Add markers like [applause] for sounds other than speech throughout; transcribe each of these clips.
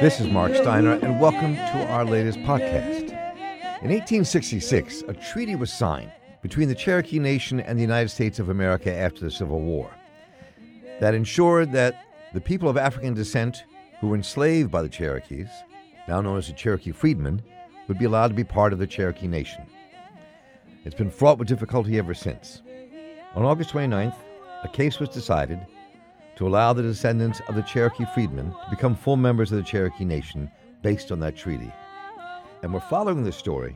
This is Marc Steiner, and welcome to our latest podcast. In 1866, a treaty was signed between the Cherokee Nation and the United States of America after the Civil War that ensured that the people of African descent who were enslaved by the Cherokees, now known as the Cherokee freedmen, would be allowed to be part of the Cherokee Nation. It's been fraught with difficulty ever since. On August 29th, a case was decided to allow the descendants of the Cherokee freedmen to become full members of the Cherokee Nation based on that treaty. And we're following this story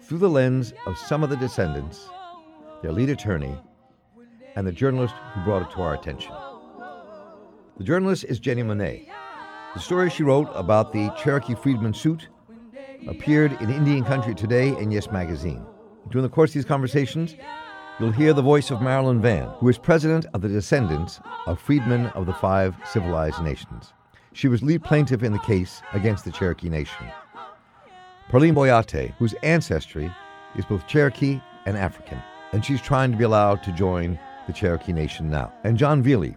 through the lens of some of the descendants, their lead attorney, and the journalist who brought it to our attention. The journalist is Jenni Monet. The story she wrote about the Cherokee freedmen suit appeared in Indian Country Today and Yes Magazine. During the course of these conversations, you'll hear the voice of Marilynn Vann, who is president of the descendants of freedmen of the five civilized nations. She was lead plaintiff in the case against the Cherokee Nation. Perline Boyattia, whose ancestry is both Cherokee and African, and she's trying to be allowed to join the Cherokee Nation now. And Jon Velie,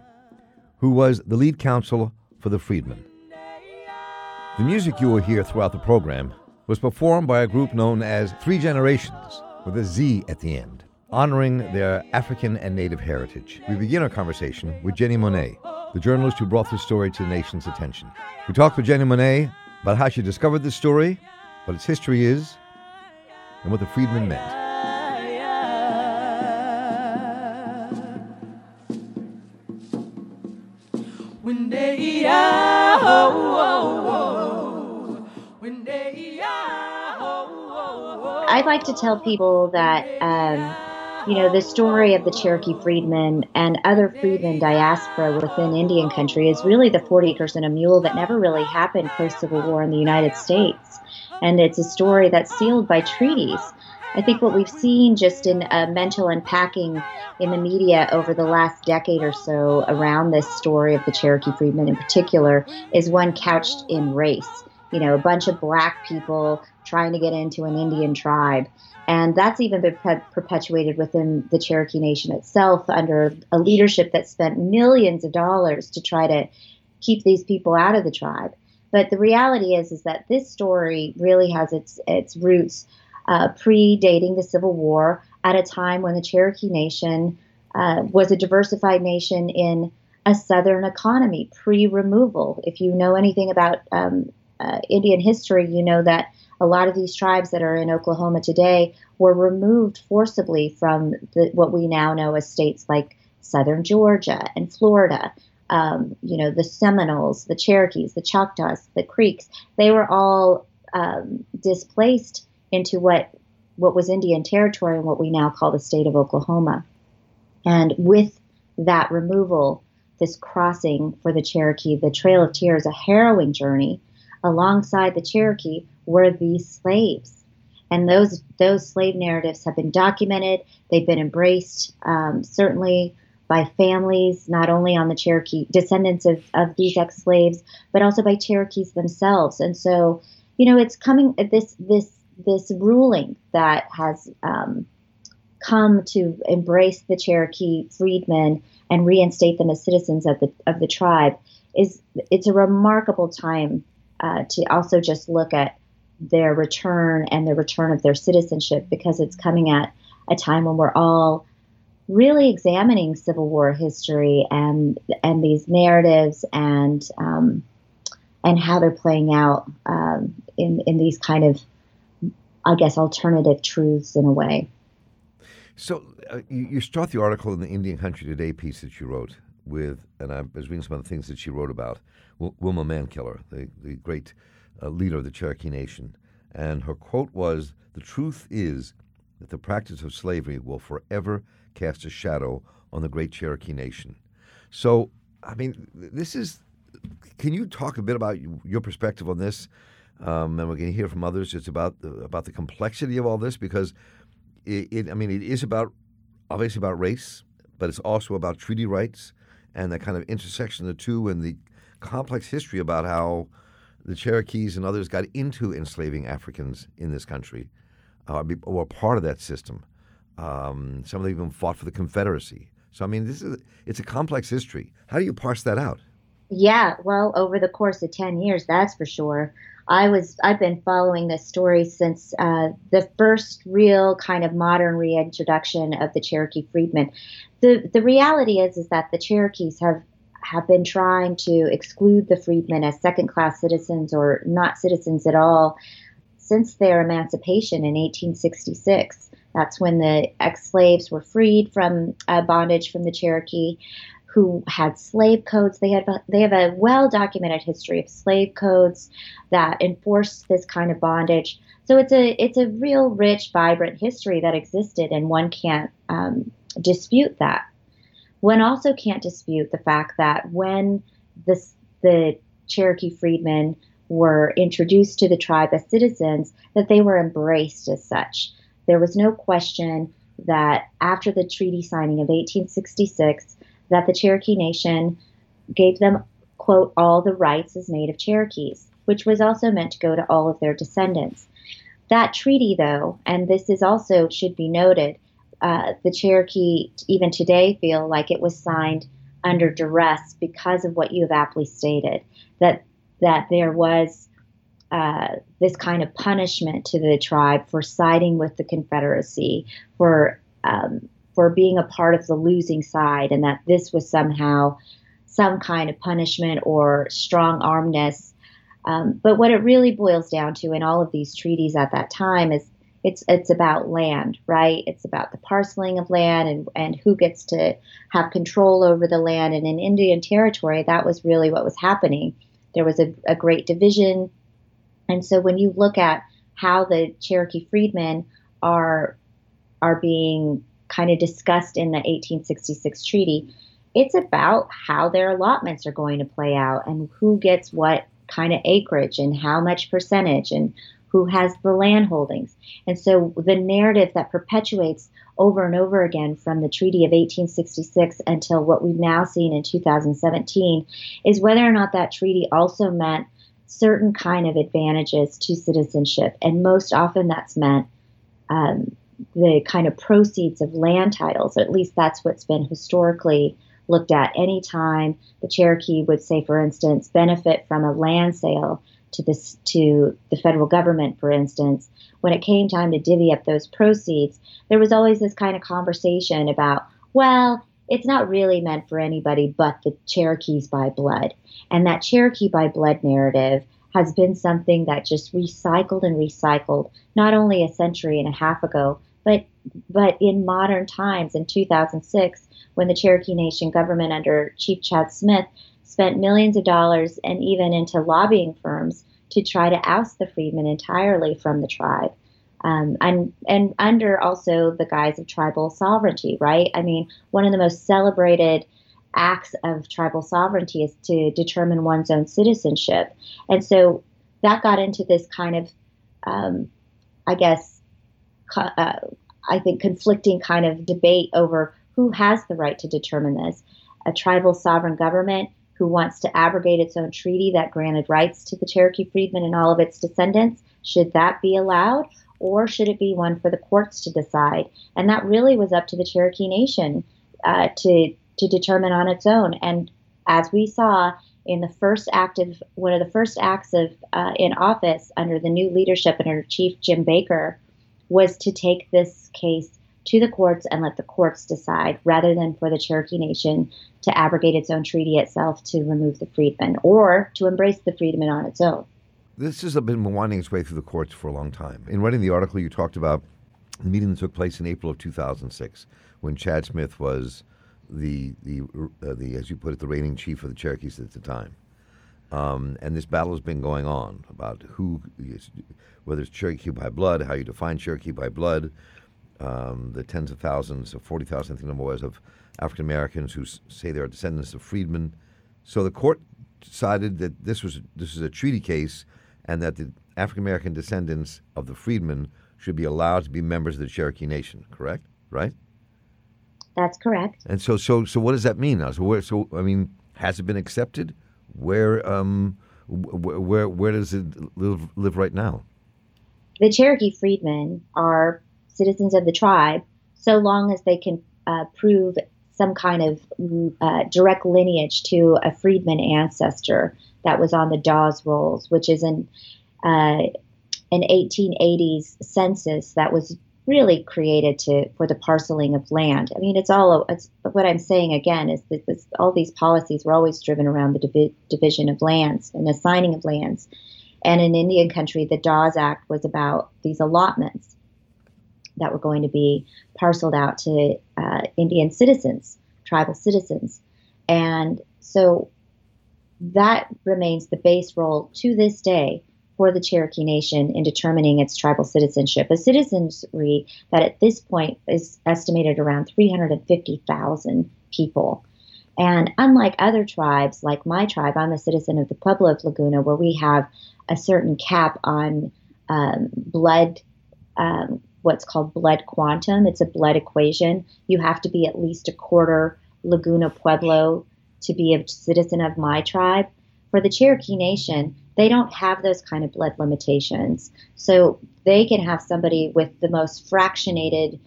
who was the lead counsel for the freedmen. The music you will hear throughout the program was performed by a group known as Three Generations, with a Z at the end honoring their African and Native heritage. We begin our conversation with Jenni Monet, the journalist who brought this story to the nation's attention. We talked with Jenni Monet about how she discovered this story, what its history is, and what the freedmen meant. I'd like to tell people that um, you know, the story of the Cherokee freedmen and other freedmen diaspora within Indian country is really the 40 acres and a mule that never really happened post Civil War in the United States. And it's a story that's sealed by treaties. I think what we've seen just in a mental unpacking in the media over the last decade or so around this story of the Cherokee freedmen in particular is one couched in race. You know, a bunch of black people trying to get into an Indian tribe. And that's even been perpetuated within the Cherokee Nation itself under a leadership that spent millions of dollars to try to keep these people out of the tribe. But the reality is, is that this story really has its its roots uh, predating the Civil War, at a time when the Cherokee Nation uh, was a diversified nation in a Southern economy pre-removal. If you know anything about um, uh, Indian history, you know that a lot of these tribes that are in Oklahoma today were removed forcibly from the, what we now know as states like southern Georgia and Florida. Um, you know, the Seminoles, the Cherokees, the Choctaws, the Creeks, they were all um, displaced into what what was Indian territory and what we now call the state of Oklahoma. And with that removal, this crossing for the Cherokee, the Trail of Tears, a harrowing journey alongside the Cherokee were these slaves. And those those slave narratives have been documented. They've been embraced, um, certainly by families, not only on the Cherokee descendants of, of these ex-slaves, but also by Cherokees themselves. And so, you know, it's coming this this this ruling that has um, come to embrace the Cherokee freedmen and reinstate them as citizens of the of the tribe is it's a remarkable time uh, to also just look at their return and the return of their citizenship because it's coming at a time when we're all really examining Civil War history and and these narratives and um, and how they're playing out um, in in these kind of I guess alternative truths in a way. So uh, you, you, start the article in the Indian Country Today piece that you wrote with, and I was reading some of the things that she wrote about Wilma Mankiller, the the great uh, leader of the Cherokee Nation. And her quote was The truth is that the practice of slavery will forever cast a shadow on the great Cherokee Nation. So, I mean, this is. Can you talk a bit about your perspective on this? Um, and we're going to hear from others. It's about the, about the complexity of all this because it, it, I mean, it is about obviously about race, but it's also about treaty rights and the kind of intersection of the two and the complex history about how the Cherokees and others got into enslaving Africans in this country, uh, or part of that system. Um, some of them even fought for the Confederacy. So I mean, this is it's a complex history. How do you parse that out? Yeah, well, over the course of ten years, that's for sure. I was I've been following this story since uh, the first real kind of modern reintroduction of the Cherokee freedmen. The the reality is is that the Cherokees have have been trying to exclude the freedmen as second class citizens or not citizens at all since their emancipation in 1866. That's when the ex slaves were freed from uh, bondage from the Cherokee who had slave codes. They had they have a well documented history of slave codes that enforce this kind of bondage. So it's a it's a real rich, vibrant history that existed, and one can't um, dispute that. One also can't dispute the fact that when this, the Cherokee freedmen were introduced to the tribe as citizens, that they were embraced as such. There was no question that after the treaty signing of 1866, that the Cherokee Nation gave them, quote, all the rights as native Cherokees, which was also meant to go to all of their descendants. That treaty, though, and this is also should be noted, uh, the Cherokee even today feel like it was signed under duress because of what you have aptly stated that that there was uh, this kind of punishment to the tribe for siding with the Confederacy, for um, for being a part of the losing side, and that this was somehow some kind of punishment or strong armedness. Um, but what it really boils down to in all of these treaties at that time is it's it's about land, right? It's about the parceling of land and, and who gets to have control over the land. And in Indian territory, that was really what was happening. There was a, a great division. And so when you look at how the Cherokee freedmen are are being kind of discussed in the 1866 treaty, it's about how their allotments are going to play out and who gets what kind of acreage and how much percentage and who has the land holdings. And so the narrative that perpetuates over and over again from the Treaty of 1866 until what we've now seen in 2017 is whether or not that treaty also meant certain kind of advantages to citizenship. And most often that's meant um, the kind of proceeds of land titles. At least that's what's been historically looked at. Anytime the Cherokee would say, for instance, benefit from a land sale to this to the federal government, for instance, when it came time to divvy up those proceeds, there was always this kind of conversation about, well, it's not really meant for anybody but the Cherokees by blood. And that Cherokee by blood narrative has been something that just recycled and recycled, not only a century and a half ago, but but in modern times, in 2006, when the Cherokee Nation government under Chief Chad Smith spent millions of dollars and even into lobbying firms to try to oust the freedmen entirely from the tribe. Um, and and under also the guise of tribal sovereignty, right? I mean, one of the most celebrated acts of tribal sovereignty is to determine one's own citizenship, and so that got into this kind of, um, I guess, uh, I think conflicting kind of debate over who has the right to determine this: a tribal sovereign government who wants to abrogate its own treaty that granted rights to the Cherokee freedmen and all of its descendants. Should that be allowed? Or should it be one for the courts to decide? And that really was up to the Cherokee Nation uh, to, to determine on its own. And as we saw in the first act of one of the first acts of uh, in office under the new leadership under Chief Jim Baker was to take this case to the courts and let the courts decide rather than for the Cherokee Nation to abrogate its own treaty itself to remove the freedmen or to embrace the freedmen on its own. This has been winding its way through the courts for a long time. In writing the article, you talked about the meeting that took place in April of 2006 when Chad Smith was the, the, uh, the as you put it, the reigning chief of the Cherokees at the time. Um, and this battle has been going on about who, whether it's Cherokee by blood, how you define Cherokee by blood, um, the tens of thousands, of 40,000, I think the was, of African Americans who say they are descendants of freedmen. So the court decided that this was this is a treaty case, and that the African American descendants of the freedmen should be allowed to be members of the Cherokee Nation. Correct? Right? That's correct. And so, so, so, what does that mean now? So, where, so, I mean, has it been accepted? Where, um, where, where does it live, live right now? The Cherokee freedmen are citizens of the tribe so long as they can uh, prove some kind of uh, direct lineage to a freedman ancestor that was on the Dawes Rolls, which is an uh, an 1880s census that was really created to for the parceling of land. I mean, it's all it's, what I'm saying again is that this, all these policies were always driven around the divi- division of lands and assigning of lands. And in Indian country, the Dawes Act was about these allotments that were going to be parceled out to uh, Indian citizens, tribal citizens. And so that remains the base roll to this day for the Cherokee Nation in determining its tribal citizenship. A citizenry that at this point is estimated around 350,000 people. And unlike other tribes, like my tribe, I'm a citizen of the Pueblo of Laguna, where we have a certain cap on um, blood, um, what's called blood quantum. It's a blood equation. You have to be at least a quarter Laguna Pueblo to be a citizen of my tribe. For the Cherokee Nation, they don't have those kind of blood limitations. So they can have somebody with the most fractionated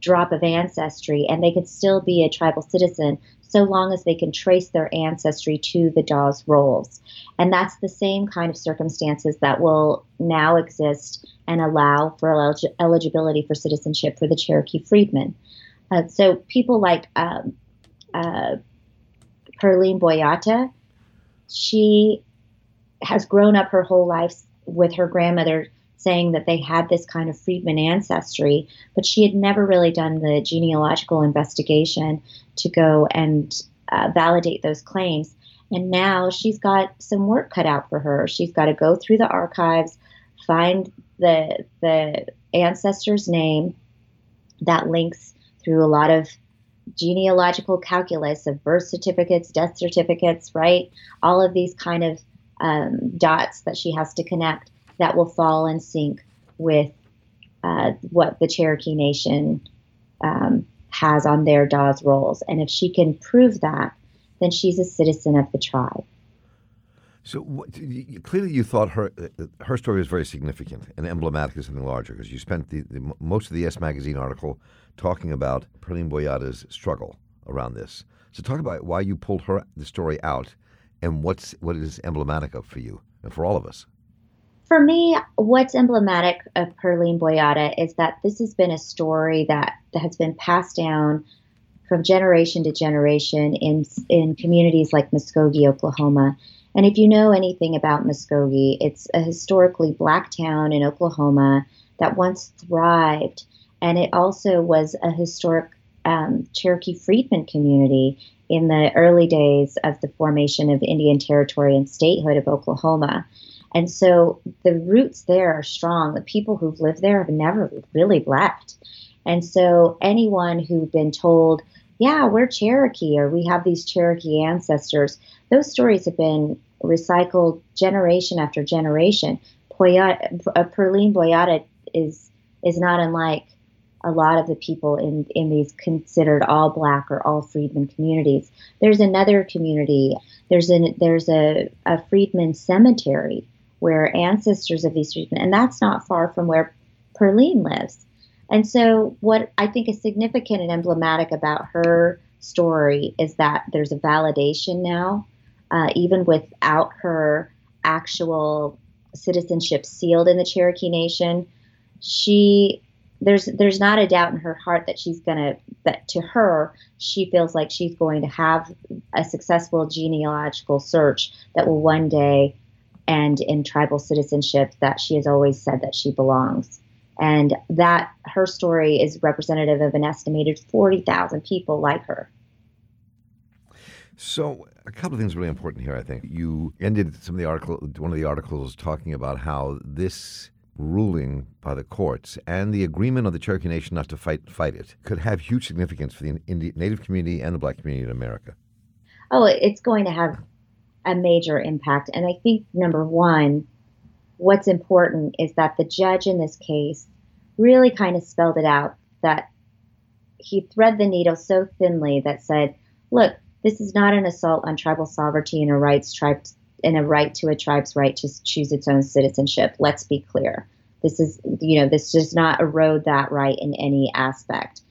drop of ancestry and they could still be a tribal citizen so long as they can trace their ancestry to the Dawes rolls. And that's the same kind of circumstances that will now exist and allow for elig- eligibility for citizenship for the Cherokee freedmen. Uh, so people like um, uh, Boyattia, she has grown up her whole life with her grandmother saying that they had this kind of freedman ancestry, but she had never really done the genealogical investigation to go and uh, validate those claims. And now she's got some work cut out for her. She's got to go through the archives, find the the ancestor's name that links through a lot of genealogical calculus of birth certificates, death certificates, right? All of these kind of um, dots that she has to connect that will fall in sync with uh, what the Cherokee Nation um, has on their Dawes rolls. And if she can prove that, then she's a citizen of the tribe. So what, clearly, you thought her uh, her story was very significant and emblematic of something larger because you spent the, the, most of the Yes magazine article talking about Perline Boyattia's struggle around this. So talk about why you pulled her the story out and what's what is emblematic of for you and for all of us? For me, what's emblematic of Perline Boyattia is that this has been a story that, that has been passed down from generation to generation in in communities like Muskogee, Oklahoma. And if you know anything about Muskogee, it's a historically black town in Oklahoma that once thrived, and it also was a historic um, Cherokee freedmen community in the early days of the formation of Indian Territory and statehood of Oklahoma. And so the roots there are strong. The people who've lived there have never really left. And so anyone who'd been told, yeah, we're Cherokee or we have these Cherokee ancestors, those stories have been recycled generation after generation. Poyata, uh, Perline Boyattia is is not unlike a lot of the people in, in these considered all black or all freedmen communities. There's another community. There's a there's a, a freedmen cemetery where ancestors of these freedmen, and that's not far from where Perline lives. And so, what I think is significant and emblematic about her story is that there's a validation now, uh, even without her actual citizenship sealed in the Cherokee Nation. She there's there's not a doubt in her heart that she's to that to her she feels like she's going to have a successful genealogical search that will one day end in tribal citizenship that she has always said that she belongs and that her story is representative of an estimated 40,000 people like her so a couple of things really important here i think you ended some of the article one of the articles talking about how this ruling by the courts and the agreement of the Cherokee Nation not to fight fight it could have huge significance for the Indian, Native community and the Black community in America. Oh, it's going to have a major impact, and I think number one, what's important is that the judge in this case really kind of spelled it out that he thread the needle so thinly that said, look, this is not an assault on tribal sovereignty and a rights tribes and a right to a tribe's right to choose its own citizenship. Let's be clear. This is, you know, this does not erode that right in any aspect.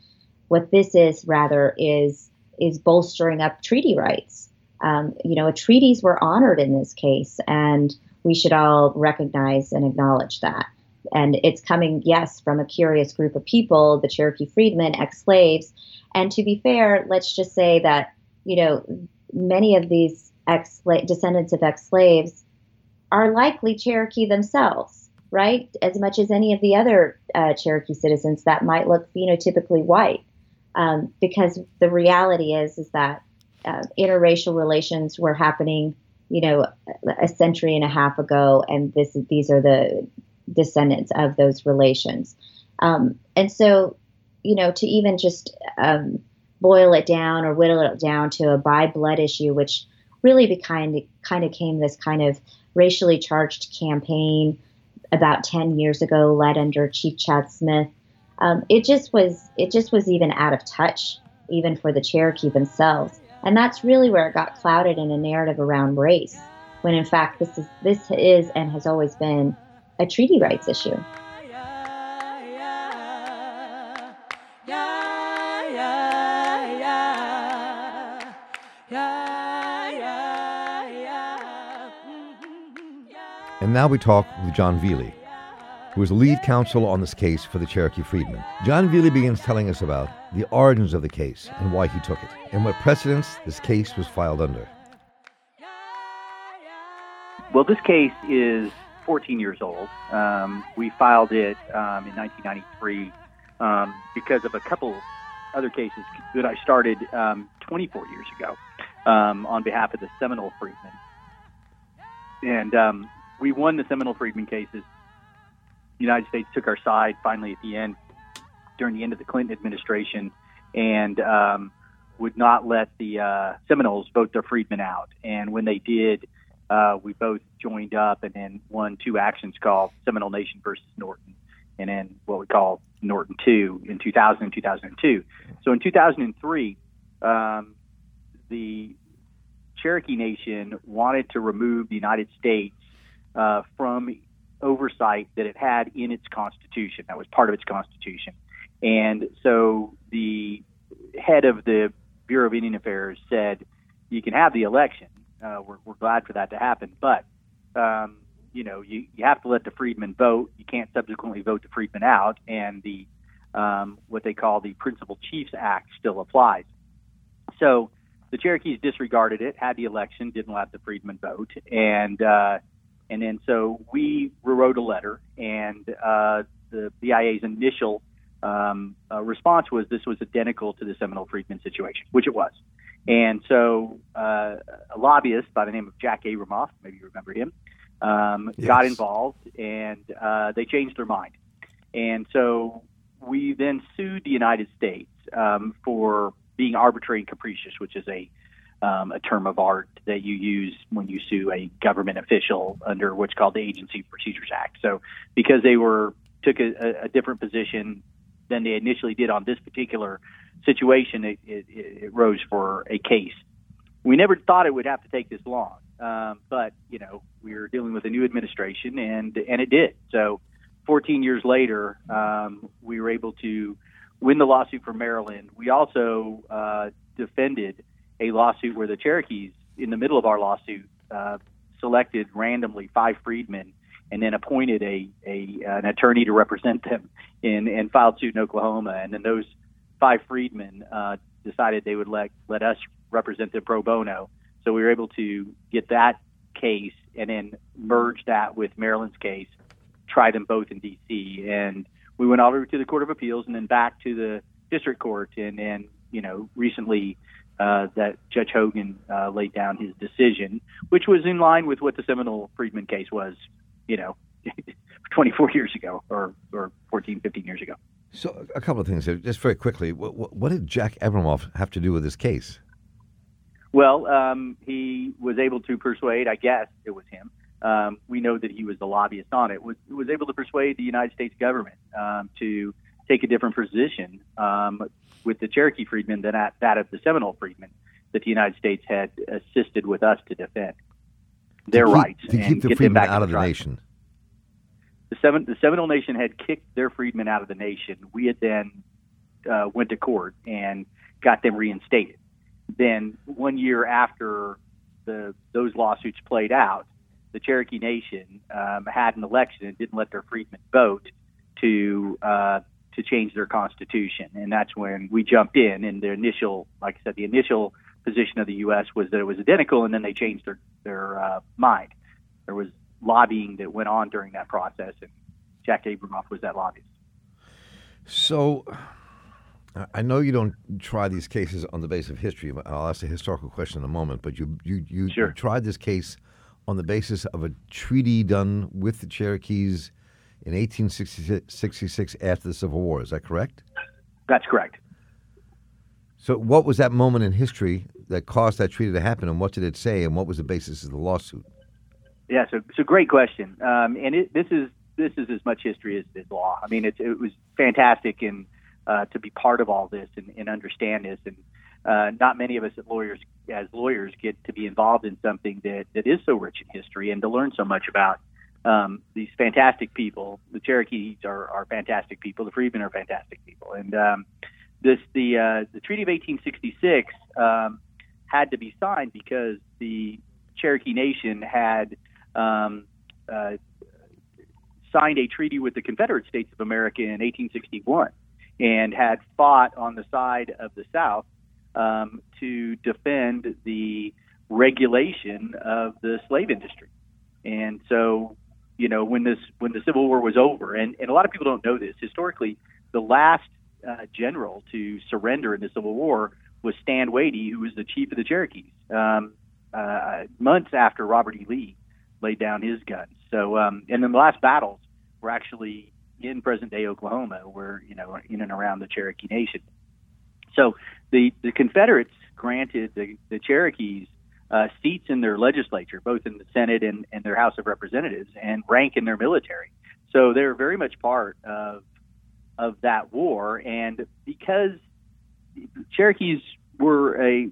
what this is rather is is bolstering up treaty rights. Um, you know, treaties were honored in this case, and we should all recognize and acknowledge that. And it's coming, yes, from a curious group of people, the Cherokee freedmen, ex slaves. And to be fair, let's just say that, you know, many of these ex descendants of ex slaves are likely Cherokee themselves, right? As much as any of the other uh, Cherokee citizens that might look phenotypically white. Um, because the reality is, is that uh, interracial relations were happening, you know, a century and a half ago, and this these are the descendants of those relations. Um, and so, you know, to even just um, boil it down or whittle it down to a by blood issue, which really became kind of came this kind of racially charged campaign about 10 years ago, led under Chief Chad Smith. Um, it just was it just was even out of touch, even for the Cherokee themselves. And that's really where it got clouded in a narrative around race, when in fact this is this is and has always been a treaty rights issue. And now we talk with Jon Velie, who is the lead counsel on this case for the Cherokee Freedmen. Jon Velie begins telling us about the origins of the case and why he took it, and what precedents this case was filed under. Well, this case is 14 years old. Um, we filed it um, in 1993 um, because of a couple other cases that I started um, 24 years ago um, on behalf of the Seminole Freedmen. And um, we won the Seminole Freedmen cases. The United States took our side finally at the end, during the end of the Clinton administration, and would not let the uh, Seminoles vote their freedmen out. And when they did, uh, we both joined up and then won two actions called Seminole Nation versus Norton, and then what we call Norton 2 in 2000 and 2002. So in 2003, um, the Cherokee Nation wanted to remove the United States uh, from oversight that it had in its constitution. That was part of its constitution. And so the head of the Bureau of Indian Affairs said, you can have the election, uh, we're, we're glad for that to happen. But um, you know, you, you have to let the freedmen vote. You can't subsequently vote the freedmen out, and the um, what they call the Principal Chiefs Act still applies. So the Cherokees disregarded it, had the election, didn't let the freedmen vote, and uh, and then so we wrote a letter, and uh, the BIA's initial um, uh, response was this was identical to the Seminole Freedmen situation, which it was. And so uh, a lobbyist by the name of Jack Abramoff, maybe you remember him, um, yes. got involved and uh, they changed their mind. And so we then sued the United States um, for being arbitrary and capricious, which is a um, a term of art that you use when you sue a government official under what's called the Agency Procedures Act. So because they were took a, a different position than they initially did on this particular situation, it, it, it rose for a case. We never thought it would have to take this long, um, but you know we were dealing with a new administration, and and it did. So, 14 years later, um, we were able to win the lawsuit for Marilynn. We also uh, defended a lawsuit where the Cherokees, in the middle of our lawsuit, uh, selected randomly five freedmen and then appointed a, a an attorney to represent them in and filed suit in Oklahoma. And then those five freedmen uh, decided they would let let us represent them pro bono. So we were able to get that case and then merge that with Marilynn's case, try them both in D.C. and we went all over to the Court of Appeals and then back to the district court and and you know recently uh, that Judge Hogan uh, laid down his decision, which was in line with what the Seminole Freedman case was, you know, [laughs] 24 years ago or, or 14, 15 years ago. So, a couple of things here, just very quickly. What, what did Jack Abramoff have to do with this case? Well, um, he was able to persuade, I guess it was him. Um, we know that he was the lobbyist on it. Was was able to persuade the United States government um, to take a different position um, with the Cherokee freedmen than at that of the Seminole freedmen that the United States had assisted with us to defend their to keep, rights to keep the freedmen out of the nation the, Seven, the Seminole Nation had kicked their freedmen out of the nation. We had then uh, went to court and got them reinstated. Then one year after the those lawsuits played out, the Cherokee Nation um, had an election and didn't let their freedmen vote to uh, to change their constitution, and that's when we jumped in. And the initial, like I said, the initial position of the U.S. was that it was identical, and then they changed their their uh, mind. There was lobbying that went on during that process, and Jack Abramoff was that lobbyist. So, I know you don't try these cases on the basis of history. I'll ask a historical question in a moment, but you you you, sure. you tried this case on the basis of a treaty done with the Cherokees in 1866 after the Civil War. Is that correct? That's correct. So, what was that moment in history that caused that treaty to happen, and what did it say, and what was the basis of the lawsuit? Yeah, so it's so great question, um, and it, this is this is as much history as, as law. I mean, it, it was fantastic and uh, to be part of all this and, and understand this, and uh, not many of us as lawyers as lawyers get to be involved in something that that is so rich in history and to learn so much about um, these fantastic people. The Cherokees are, are fantastic people. The Freedmen are fantastic people, and um, this the uh, the Treaty of 1866 um, had to be signed because the Cherokee Nation had um, uh, signed a treaty with the Confederate States of America in 1861 and had fought on the side of the South um, to defend the regulation of the slave industry. And so, you know, when this when the Civil War was over, and, and a lot of people don't know this historically, the last uh, general to surrender in the Civil War was Stand Watie, who was the chief of the Cherokees, um, uh, months after Robert E. Lee laid down his guns. So, um, and then the last battles were actually in present day Oklahoma, where you know in and around the Cherokee Nation. So the the Confederates granted the, the Cherokees uh, seats in their legislature, both in the Senate and, and their House of Representatives, and rank in their military. So they're very much part of of that war. And because Cherokees were a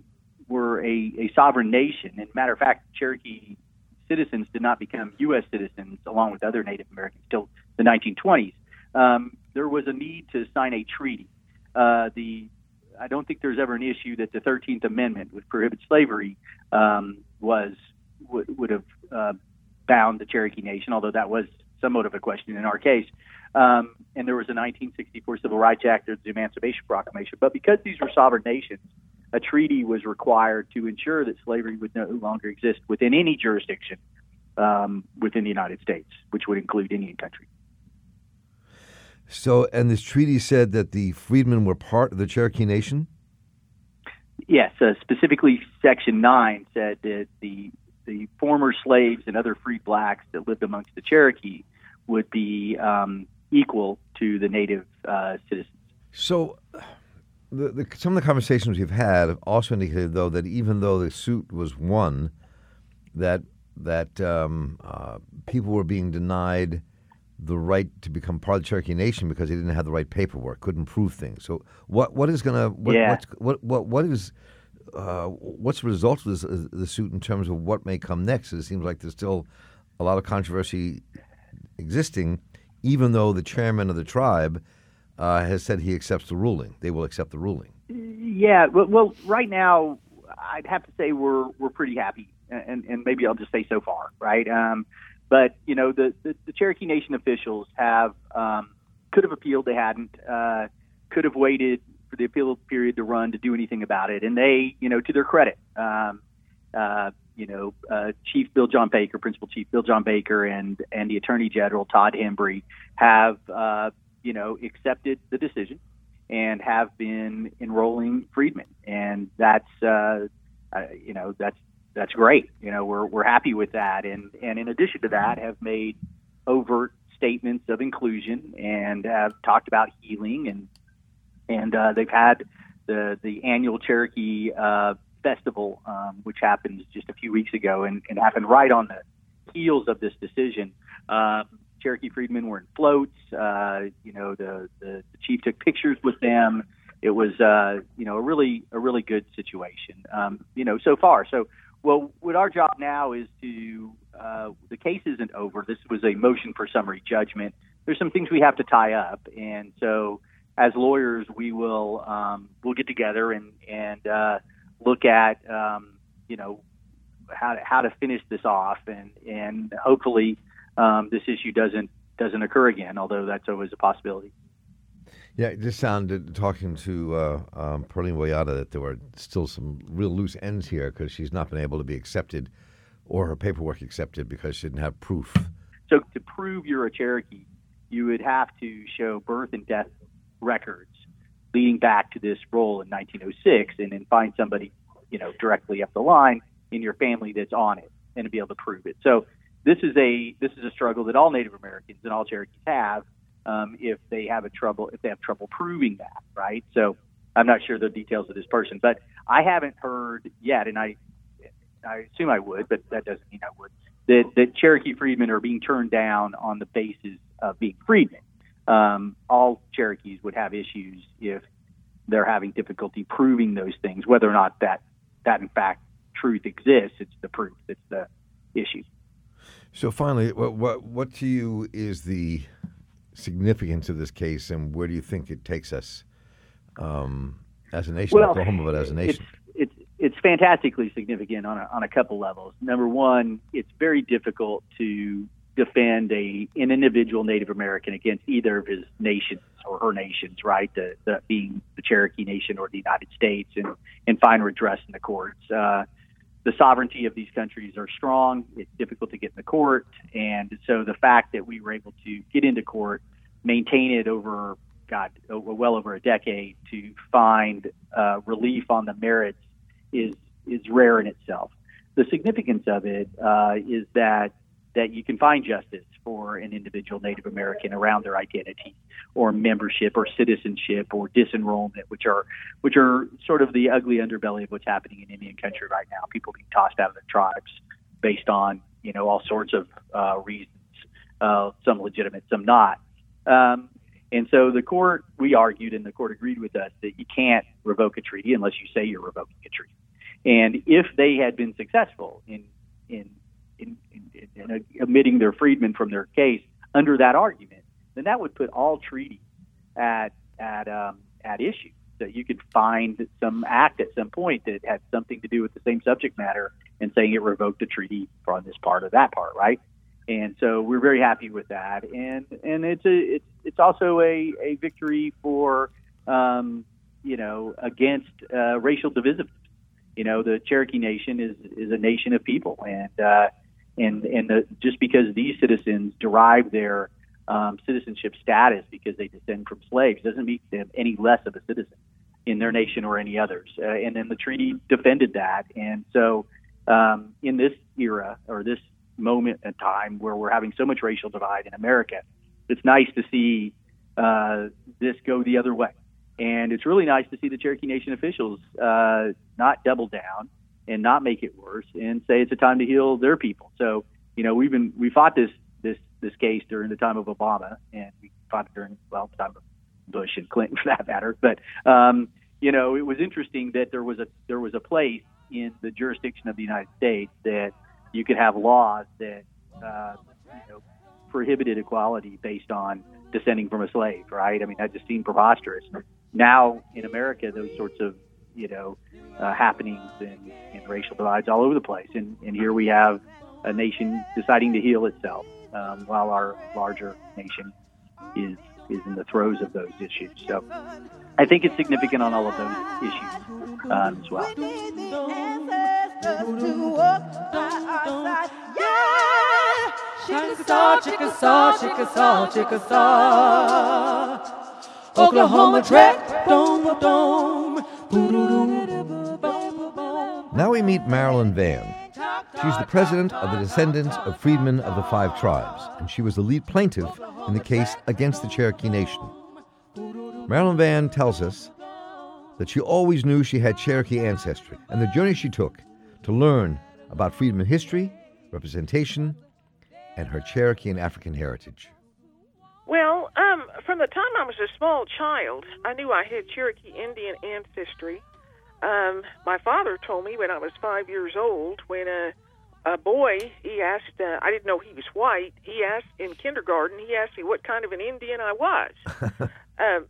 were a, a sovereign nation, and matter of fact, Cherokee citizens did not become U.S. citizens along with other Native Americans till the 1920s. Um, there was a need to sign a treaty. Uh, the I don't think there's ever an issue that the 13th Amendment would prohibit slavery um, was would, would have uh, bound the Cherokee Nation, although that was somewhat of a question in our case. Um, and there was a 1964 Civil Rights Act, and the Emancipation Proclamation. But because these were sovereign nations, a treaty was required to ensure that slavery would no longer exist within any jurisdiction um, within the United States, which would include Indian country. So, and this treaty said that the freedmen were part of the Cherokee Nation? Yes, uh, specifically Section 9 said that the, the former slaves and other free blacks that lived amongst the Cherokee would be um, equal to the native uh, citizens. So, the, the, some of the conversations we've had have also indicated, though, that even though the suit was won, that that um, uh, people were being denied the right to become part of the Cherokee Nation because he didn't have the right paperwork, couldn't prove things. So, what what is going to what, yeah. what what what is uh, what's the result of this, uh, the suit in terms of what may come next? It seems like there's still a lot of controversy existing, even though the chairman of the tribe uh, has said he accepts the ruling. They will accept the ruling. Yeah. Well, well, right now, I'd have to say we're we're pretty happy, and and maybe I'll just say so far, right? Um, but you know, the, the, the Cherokee Nation officials have um, could have appealed. They hadn't. Uh, could have waited for the appeal period to run to do anything about it. And they, you know, to their credit, um, uh, you know, uh, Chief Bill John Baker, Principal Chief Bill John Baker, and and the Attorney General Todd Hembree have, uh, you know, accepted the decision and have been enrolling freedmen, and that's, uh, uh, you know, that's that's great. You know, we're we're happy with that, and and in addition to that, have made overt statements of inclusion and have talked about healing, and and uh, they've had the the annual Cherokee uh, festival, um, which happened just a few weeks ago, and, and happened right on the heels of this decision. Uh, Cherokee freedmen were in floats. Uh, you know, the, the the chief took pictures with them. It was, uh, you know, a really a really good situation. Um, you know, so far. So well, what our job now is to, uh, the case isn't over. This was a motion for summary judgment. There's some things we have to tie up. And so as lawyers, we will um, we'll get together and and uh, look at um, you know how to, how to finish this off, and and hopefully um, this issue doesn't doesn't occur again. Although that's always a possibility. Yeah, it just sounded talking to uh, um, Perline Boyattia that there were still some real loose ends here because she's not been able to be accepted or her paperwork accepted because she didn't have proof. So to prove you're a Cherokee, you would have to show birth and death records leading back to this roll in 1906, and then find somebody, you know, directly up the line in your family that's on it, and to be able to prove it. So this is a this is a struggle that all Native Americans and all Cherokees have um, if they have a trouble if they have trouble proving that, right? So I'm not sure the details of this person, but I haven't heard yet, and I I assume I would, but that doesn't mean I would. That that Cherokee freedmen are being turned down on the basis of being freedmen. Um, all Cherokees would have issues if they're having difficulty proving those things, whether or not that that in fact truth exists. It's the proof that's the issue. So finally, what what what to you is the significance of this case, and where do you think it takes us um, as a nation, well, Oklahoma, but as a nation? It's, it's, it's fantastically significant on a, on a couple levels. Number one, it's very difficult to defend a an individual Native American against either of his nations or her nations, right? The, the being the Cherokee Nation or the United States, and and find redress in the courts. Uh, the sovereignty of these countries are strong. It's difficult to get in the court, and so the fact that we were able to get into court, maintain it over God, well over a decade to find uh, relief on the merits is is rare in itself. The significance of it uh, is that that you can find justice for an individual Native American around their identity or membership or citizenship or disenrollment, which are which are sort of the ugly underbelly of what's happening in Indian country right now. People being tossed out of their tribes based on you know all sorts of uh, reasons, uh, some legitimate, some not. Um, and so the court, we argued, and the court agreed with us that you can't revoke a treaty unless you say you're revoking a treaty. And if they had been successful in in in, in, in omitting their freedmen from their case under that argument, then that would put all treaties at at um, at issue. So you could find some act at some point that had something to do with the same subject matter and saying it revoked the treaty on this part or that part, right? And so we're very happy with that, and and it's a it's it's also a, a victory for um, you know against uh, racial divisiveness. You know, the Cherokee Nation is is a nation of people, and uh, and and the, just because these citizens derive their um, citizenship status because they descend from slaves doesn't make them any less of a citizen in their nation or any others. Uh, and then the treaty defended that, and so um, in this era or this moment in time where we're having so much racial divide in America, it's nice to see uh, this go the other way. And it's really nice to see the Cherokee Nation officials uh, not double down and not make it worse and say it's a time to heal their people. So, you know, we've been we fought this this this case during the time of Obama and we fought it during well the time of Bush and Clinton [laughs] for that matter. But um, you know, it was interesting that there was a there was a place in the jurisdiction of the United States that you could have laws that uh, you know prohibited equality based on descending from a slave, right? I mean, that just seemed preposterous. Now in America, those sorts of you know uh, happenings and, and racial divides all over the place. And, and here we have a nation deciding to heal itself um, while our larger nation is is in the throes of those issues. So I think it's significant on all of those issues um, as well. Chickasaw, Chickasaw, Chickasaw, Chickasaw. Oklahoma track. Now we meet Marilynn Vann. She's the president of the Descendants of Freedmen of the Five Tribes, and she was the lead plaintiff in the case against the Cherokee Nation. Marilynn Vann tells us that she always knew she had Cherokee ancestry, and the journey she took to learn about freedmen history, representation, and her Cherokee and African heritage. Well, um, from the time I was a small child, I knew I had Cherokee Indian ancestry. Um, my father told me when I was five years old, when a, a boy, he asked, uh, I didn't know he was white, he asked in kindergarten, he asked me what kind of an Indian I was. [laughs] um,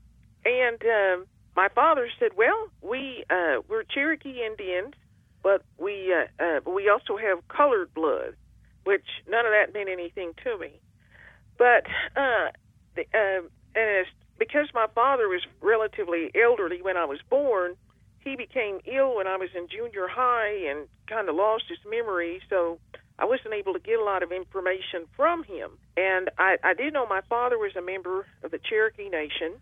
and um, my father said, "Well, we uh, we're Cherokee Indians, but we uh, uh, we also have colored blood, which none of that meant anything to me. But uh, uh, and it's because my father was relatively elderly when I was born, he became ill when I was in junior high and kind of lost his memory. So I wasn't able to get a lot of information from him. And I, I did know my father was a member of the Cherokee Nation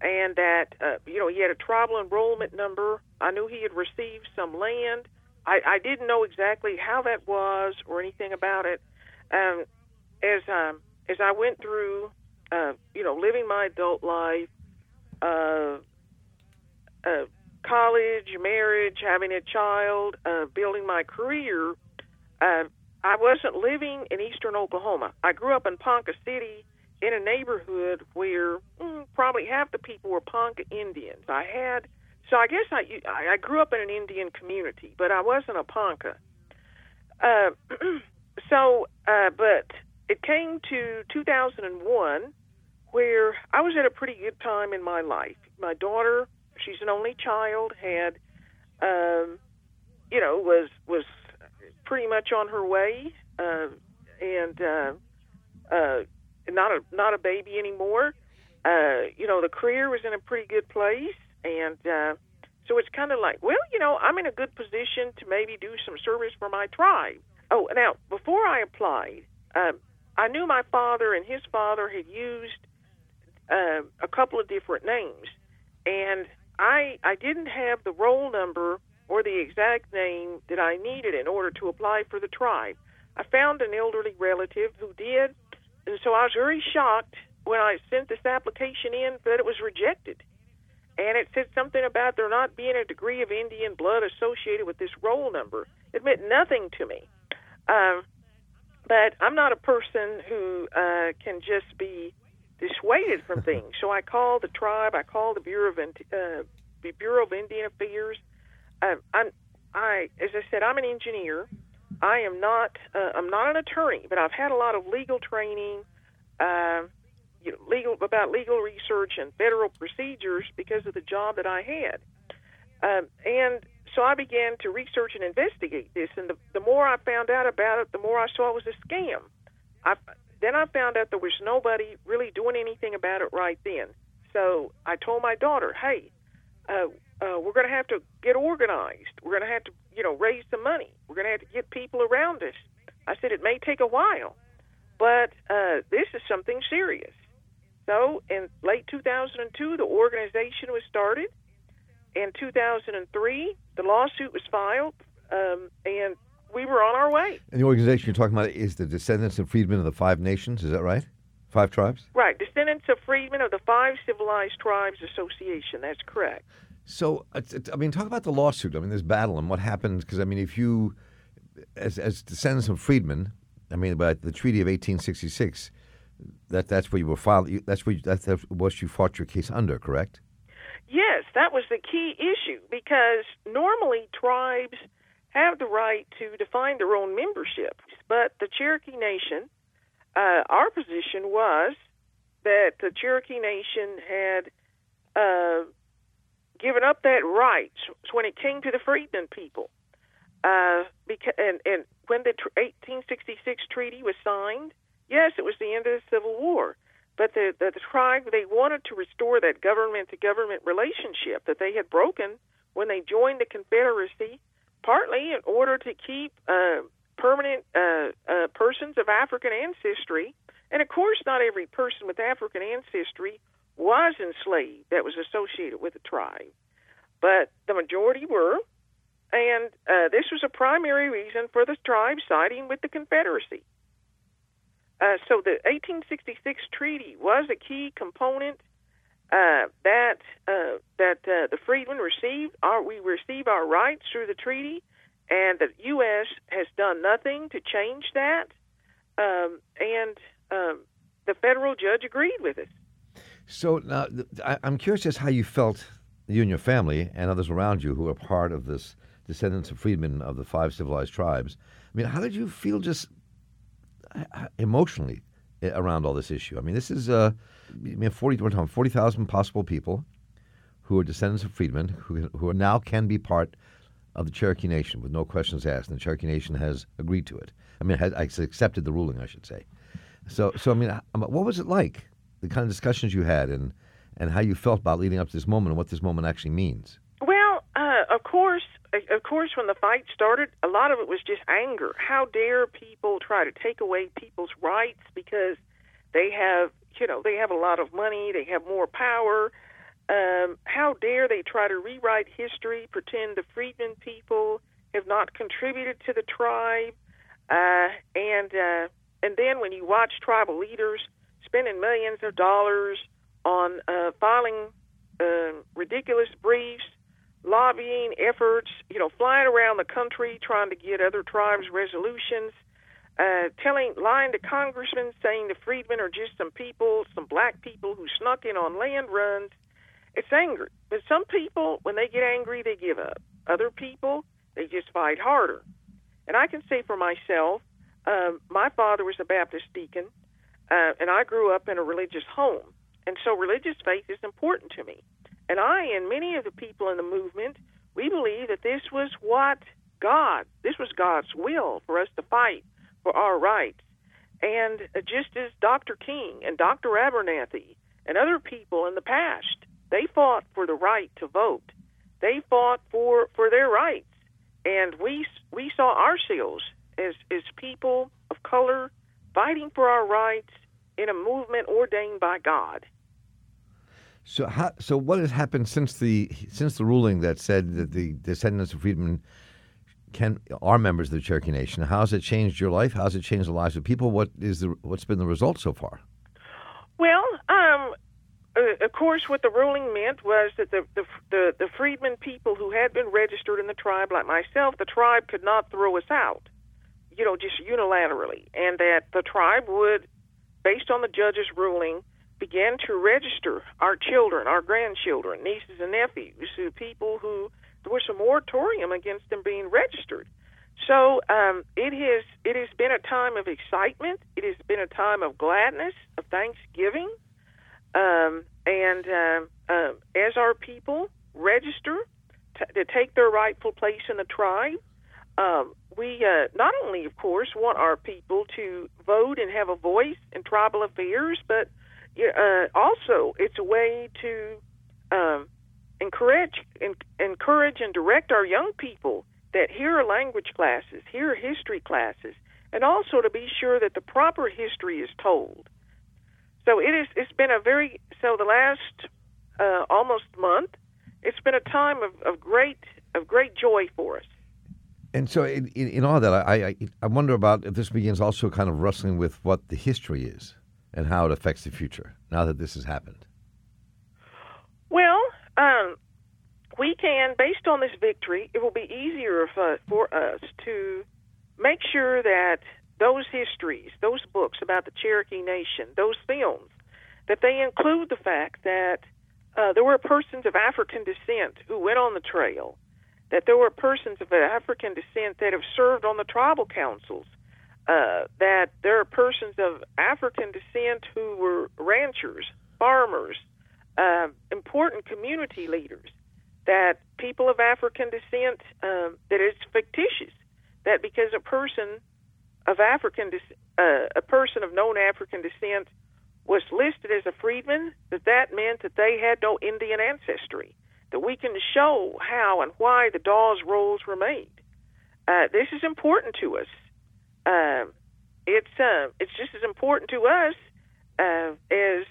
and that, uh, you know, he had a tribal enrollment number. I knew he had received some land. I, I didn't know exactly how that was or anything about it. Um, as um, as I went through, uh, you know, living my adult life, uh, uh, college, marriage, having a child, uh, building my career, uh, I wasn't living in eastern Oklahoma. I grew up in Ponca City in a neighborhood where mm, probably half the people were Ponca Indians. I had, so I guess I, I grew up in an Indian community, but I wasn't a Ponca. Uh, [clears throat] so, uh, but it came to 2001 where I was at a pretty good time in my life. My daughter she's an only child, had, um, you know, was was pretty much on her way, uh, and uh, uh, not a not a baby anymore. Uh, you know, the career was in a pretty good place, and uh, so it's kind of like, well, you know, I'm in a good position to maybe do some service for my tribe. Oh, now before I applied, um, I knew my father and his father had used uh, a couple of different names, and I I didn't have the roll number or the exact name that I needed in order to apply for the tribe. I found an elderly relative who did, and so I was very shocked when I sent this application in that it was rejected. And it said something about there not being a degree of Indian blood associated with this roll number. It meant nothing to me. Um, but I'm not a person who uh, can just be dissuaded from [laughs] things. So I called the tribe. I called the Bureau of uh, the Bureau of Indian Affairs. Uh, I'm, I, as I said, I'm an engineer. I am not. Uh, I'm not an attorney, but I've had a lot of legal training, uh, you know, legal about legal research and federal procedures because of the job that I had. Um, and so I began to research and investigate this. And the, the more I found out about it, the more I saw it was a scam. I, then I found out there was nobody really doing anything about it right then. So I told my daughter, hey, uh, uh, we're going to have to get organized. We're going to have to, you know, raise some money. We're going to have to get people around us. I said it may take a while, but uh, this is something serious. So in late 2002, the organization was started. In 2003, the lawsuit was filed, um, and we were on our way. And the organization you're talking about is the Descendants of Freedmen of the Five Nations. Is that right? Five tribes? Right. Descendants of Freedmen of the Five Civilized Tribes Association. That's correct. So, I mean, talk about the lawsuit. I mean, this battle and what happened. Because, I mean, if you, as, as descendants of freedmen, I mean, about the Treaty of 1866, that that's where you were filed. That's where you, that's what you fought your case under, correct? Yes, that was the key issue because normally tribes have the right to define their own membership. But the Cherokee Nation, uh, our position was that the Cherokee Nation had uh, given up that right when it came to the freedmen people. Uh, because, and, and when the 1866 treaty was signed, yes, it was the end of the Civil War. But the, the, tribe, they wanted to restore that government to government relationship that they had broken when they joined the Confederacy partly in order to keep uh, permanent uh, uh, persons of African ancestry. And of course, not every person with African ancestry was enslaved that was associated with the tribe, but the majority were. And uh, this was a primary reason for the tribe siding with the Confederacy. Uh, so the 1866 treaty was a key component uh, that uh, that uh, the freedmen received our we receive our rights through the treaty, and the U.S. has done nothing to change that. Um, and um, the federal judge agreed with us. So now I, I'm curious as how you felt, you and your family and others around you who are part of this descendants of freedmen of the five civilized tribes. I mean, how did you feel just Uh, emotionally uh, around all this issue? I mean, this is uh, I mean, 40, 40,000 possible people. who are descendants of freedmen who, who now can be part of the Cherokee Nation with no questions asked, and the Cherokee Nation has agreed to it. I mean, has, has accepted the ruling, I should say. So, so I mean, uh, um, what was it like? The kind of discussions you had, and and how you felt about leading up to this moment, and what this moment actually means. Of course, of course, when the fight started, a lot of it was just anger. How dare people try to take away people's rights because they have, you know, they have a lot of money, they have more power. Um, how dare they try to rewrite history, pretend the freedmen people have not contributed to the tribe, uh, and uh, and then when you watch tribal leaders spending millions of dollars on uh, filing uh, ridiculous briefs lobbying efforts, you know, flying around the country trying to get other tribes resolutions, uh, telling, lying to congressmen, saying the freedmen are just some people, some black people who snuck in on land runs. It's angry. But some people, when they get angry, they give up. Other people, they just fight harder. And I can say for myself, um, my father was a Baptist deacon, uh, and I grew up in a religious home. And so religious faith is important to me. And I and many of the people in the movement, we believe that this was what God, this was God's will for us to fight for our rights. And just as Dr. King and Dr. Abernathy and other people in the past, they fought for the right to vote. They fought for, for their rights. And we, we saw ourselves as, as people of color fighting for our rights in a movement ordained by God. So, how, so what has happened since the since the ruling that said that the descendants of freedmen can are members of the Cherokee Nation? How has it changed your life? How has it changed the lives of people? What is the what's been the result so far? Well, um, uh, of course, what the ruling meant was that the, the the the freedmen people who had been registered in the tribe, like myself, the tribe could not throw us out, you know, just unilaterally, and that the tribe would, based on the judge's ruling began to register our children, our grandchildren, nieces and nephews, who people who there was a moratorium against them being registered. So um, it has it has been a time of excitement. It has been a time of gladness, of thanksgiving, um, and uh, as our people register t- to take their rightful place in the tribe, um, we uh, not only, of course, want our people to vote and have a voice in tribal affairs, but uh, also it's a way to um, encourage en- encourage and direct our young people that here are language classes, here are history classes, and also to be sure that the proper history is told. So it is. It's been a very so the last uh, almost month. It's been a time of, of great of great joy for us. And so, in, in, in all that, I, I I wonder about if this begins also kind of wrestling with what the history is and how it affects the future now that this has happened? Well, um, we can, based on this victory, it will be easier for, us to make sure that those histories, those books about the Cherokee Nation, those films, that they include the fact that uh, there were persons of African descent who went on the trail, that there were persons of African descent that have served on the tribal councils, uh, that there are persons of African descent who were ranchers, farmers, uh, important community leaders, that people of African descent, um, that it's fictitious, that because a person of African, uh, a person of known African descent was listed as a freedman, that that meant that they had no Indian ancestry, that we can show how and why the Dawes rolls were made. Uh, this is important to us uh, it's uh, it's just as important to us uh, as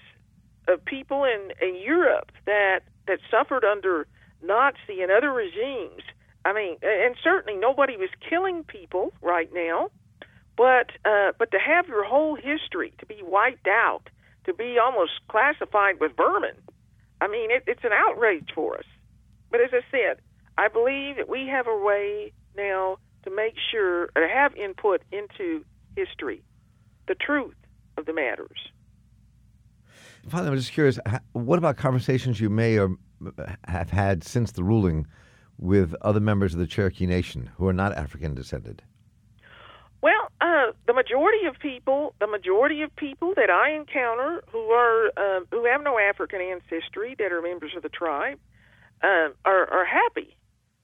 uh, people in, in Europe that that suffered under Nazi and other regimes. I mean, and certainly nobody was killing people right now, but uh, but to have your whole history to be wiped out, to be almost classified with vermin, I mean, it, it's an outrage for us. But as I said, I believe that we have a way now to make sure or have input into history, the truth of the matters. Finally, I'm just curious. What about conversations you may or have had since the ruling with other members of the Cherokee Nation who are not African descended? Well, uh, the majority of people, the majority of people that I encounter who are uh, who have no African ancestry that are members of the tribe, uh, are, are happy.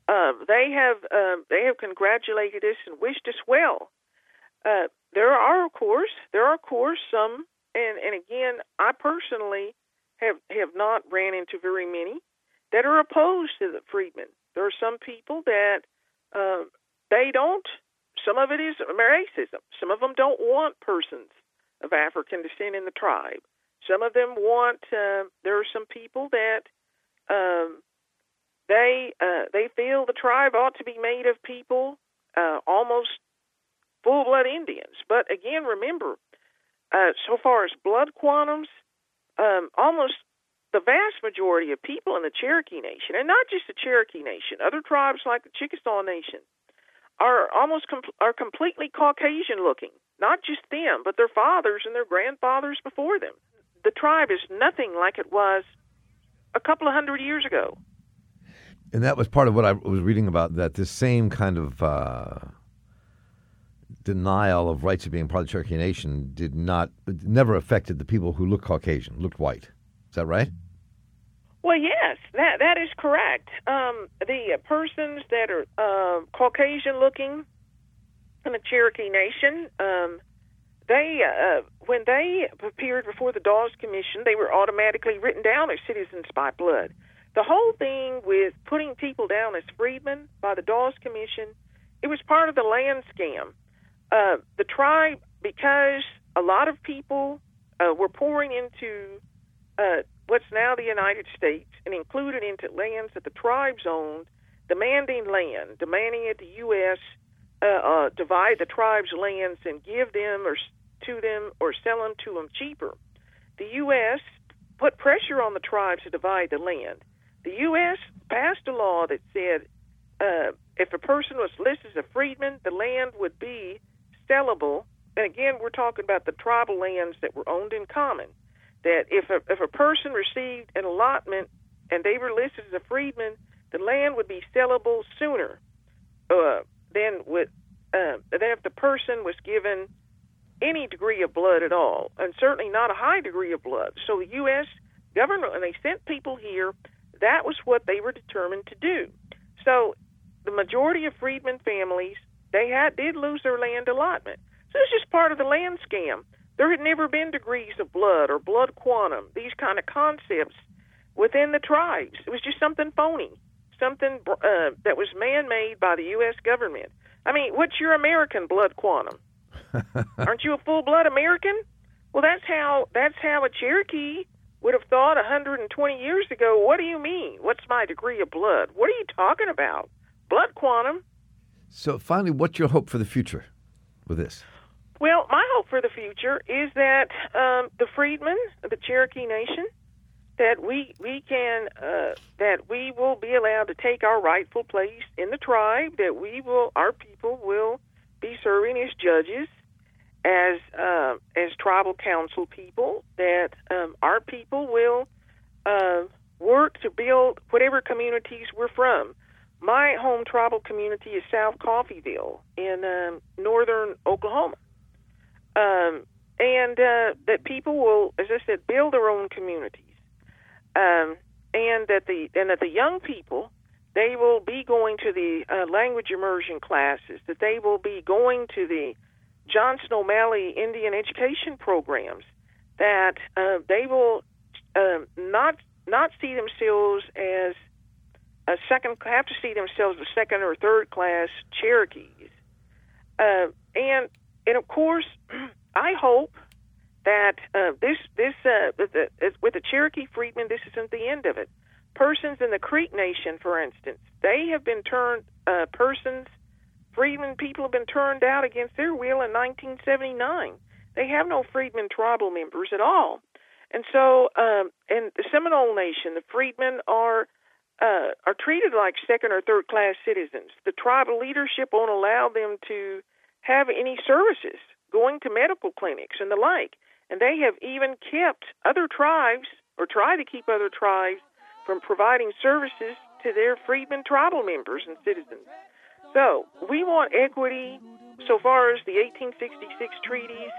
Uh, they have um, they have congratulated us and wished us well. Uh, there are, of course, there are, of course, some, and and again, I personally have have not ran into very many that are opposed to the freedmen. There are some people that uh, they don't. Some of it is racism. Some of them don't want persons of African descent in the tribe. Some of them want. Uh, there are some people that um, they uh, they feel the tribe ought to be made of people uh, almost full blood Indians. But again, remember, uh, so far as blood quantums, um, almost the vast majority of people in the Cherokee Nation, and not just the Cherokee Nation, other tribes like the Chickasaw Nation, are almost com- are completely Caucasian looking. Not just them, but their fathers and their grandfathers before them. The tribe is nothing like it was a couple of hundred years ago. And that was part of what I was reading about that this same kind of uh, denial of rights of being part of the Cherokee Nation did not, never affected the people who looked Caucasian, looked white. Is that right? Well, yes, that that is correct. Um, the persons that are uh, Caucasian looking in the Cherokee Nation, um, they uh, when they appeared before the Dawes Commission, they were automatically written down as citizens by blood. The whole thing with putting people down as freedmen by the Dawes Commission, it was part of the land scam. Uh, the tribe, because a lot of people uh, were pouring into uh, what's now the United States and included into lands that the tribes owned, demanding land, demanding that the U.S. Uh, uh, divide the tribes' lands and give them or to them or sell them to them cheaper. The U.S. put pressure on the tribes to divide the land. The U.S. passed a law that said uh, if a person was listed as a freedman, the land would be sellable. And again, we're talking about the tribal lands that were owned in common. That if a, if a person received an allotment and they were listed as a freedman, the land would be sellable sooner uh, than with uh, than if the person was given any degree of blood at all, and certainly not a high degree of blood. So the U.S. government, and they sent people here, that was what they were determined to do. So the majority of freedmen families they had did lose their land allotment. So it's just part of the land scam. There had never been degrees of blood or blood quantum, these kind of concepts within the tribes. It was just something phony, something uh, that was man-made by the U.S. government. I mean, what's your American blood quantum? [laughs] Aren't you a full-blood American? Well, that's how that's how a Cherokee would have thought 120 years ago. What do you mean? What's my degree of blood? What are you talking about? Blood quantum? So, finally, what's your hope for the future with this? Well, my hope for the future is that um, the freedmen of the Cherokee Nation, that we we can uh, that we will be allowed to take our rightful place in the tribe. That we will our people will be serving as judges, as uh, as tribal council people. That um, our people will uh, work to build whatever communities we're from my home tribal community is South Coffeyville in um, northern Oklahoma. Um, and uh, that people will, as I said, build their own communities. Um, and that the and that the young people they will be going to the uh, language immersion classes, that they will be going to the Johnson O'Malley Indian education programs, that uh, they will uh, not not see themselves as a second have to see themselves as second or third class Cherokees, uh, and and of course, [clears throat] I hope that uh, this this uh, with the, with the Cherokee freedmen, this isn't the end of it. Persons in the Creek Nation, for instance, they have been turned uh, persons freedmen people have been turned out against their will in 1979. They have no freedmen tribal members at all, and so um, in the Seminole Nation, the freedmen are uh, are treated like second or third class citizens. The tribal leadership won't allow them to have any services, going to medical clinics and the like. And they have even kept other tribes, or try to keep other tribes, from providing services to their freedmen tribal members and citizens. So we want equity so far as the 1866 treaties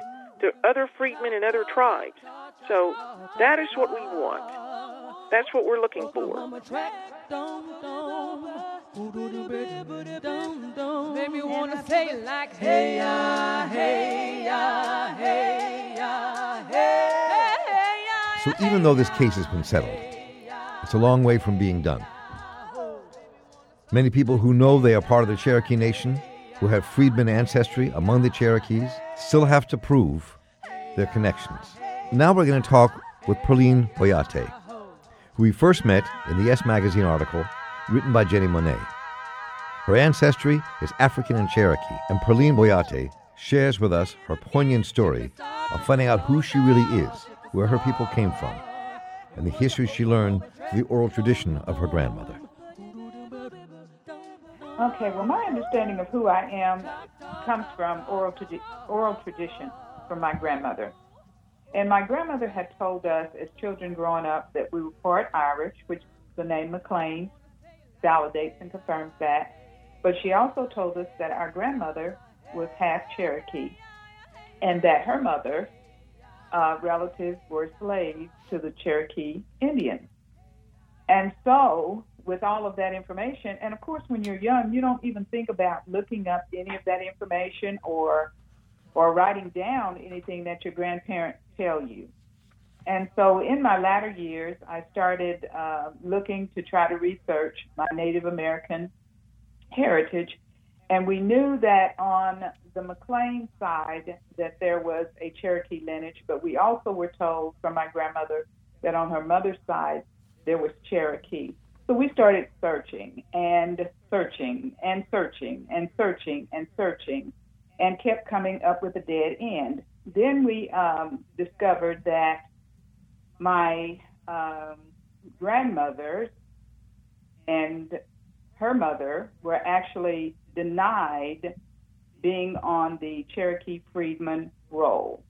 to other freedmen and other tribes. So that is what we want. That's what we're looking for. Make me wanna say it like hey ya, hey ya, hey ya, hey. So even though this case has been settled, it's a long way from being done. Many people who know they are part of the Cherokee Nation, who have freedmen ancestry among the Cherokees, still have to prove their connections. Now we're going to talk with Perline Boyattia, who we first met in the Yes Magazine article written by Jenni Monet. Her ancestry is African and Cherokee, and Perline Boyattia shares with us her poignant story of finding out who she really is, where her people came from, and the history she learned through the oral tradition of her grandmother. Okay, well, my understanding of who I am comes from oral, oral tradition from my grandmother. And my grandmother had told us as children growing up that we were part Irish, which the name McLean validates and confirms that. But she also told us that our grandmother was half Cherokee and that her mother uh, relatives were slaves to the Cherokee Indians. And so with all of that information. And of course, when you're young, you don't even think about looking up any of that information or or writing down anything that your grandparents tell you. And so, in my latter years, I started uh, looking to try to research my Native American heritage, and we knew that on the McLean side that there was a Cherokee lineage, but we also were told from my grandmother that on her mother's side there was Cherokee. So we started searching and searching and searching and searching and searching and kept coming up with a dead end. Then we um, discovered that my um, grandmother and her mother were actually denied being on the Cherokee Freedmen roll.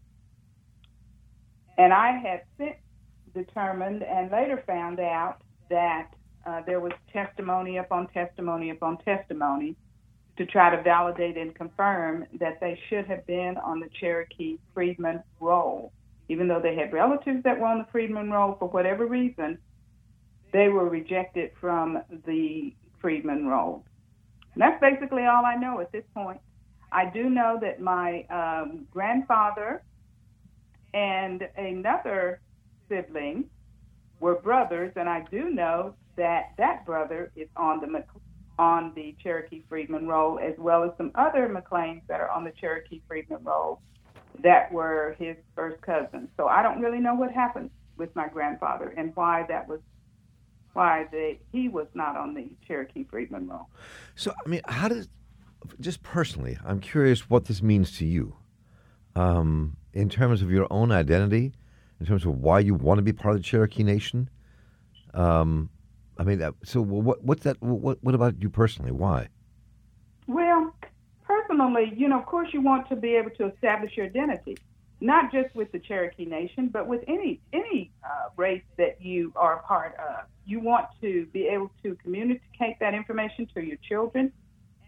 And I had since determined and later found out that uh, there was testimony upon testimony upon testimony to try to validate and confirm that they should have been on the Cherokee Freedman roll. Even though they had relatives that were on the Freedman roll, for whatever reason, they were rejected from the Freedman roll. And that's basically all I know at this point. I do know that my um, grandfather and another sibling were brothers, and I do know that that brother is on the on the Cherokee Freedman roll, as well as some other McLeans that are on the Cherokee Freedman roll that were his first cousins. So I don't really know what happened with my grandfather and why that was why they, he was not on the Cherokee Freedman roll. So I mean, how does just personally, I'm curious what this means to you, um, in terms of your own identity, in terms of why you want to be part of the Cherokee Nation. Um, I mean, uh, so what? What's that? What? What about you personally? Why? Well, personally, you know, of course, you want to be able to establish your identity, not just with the Cherokee Nation, but with any any uh, race that you are a part of. You want to be able to communicate that information to your children,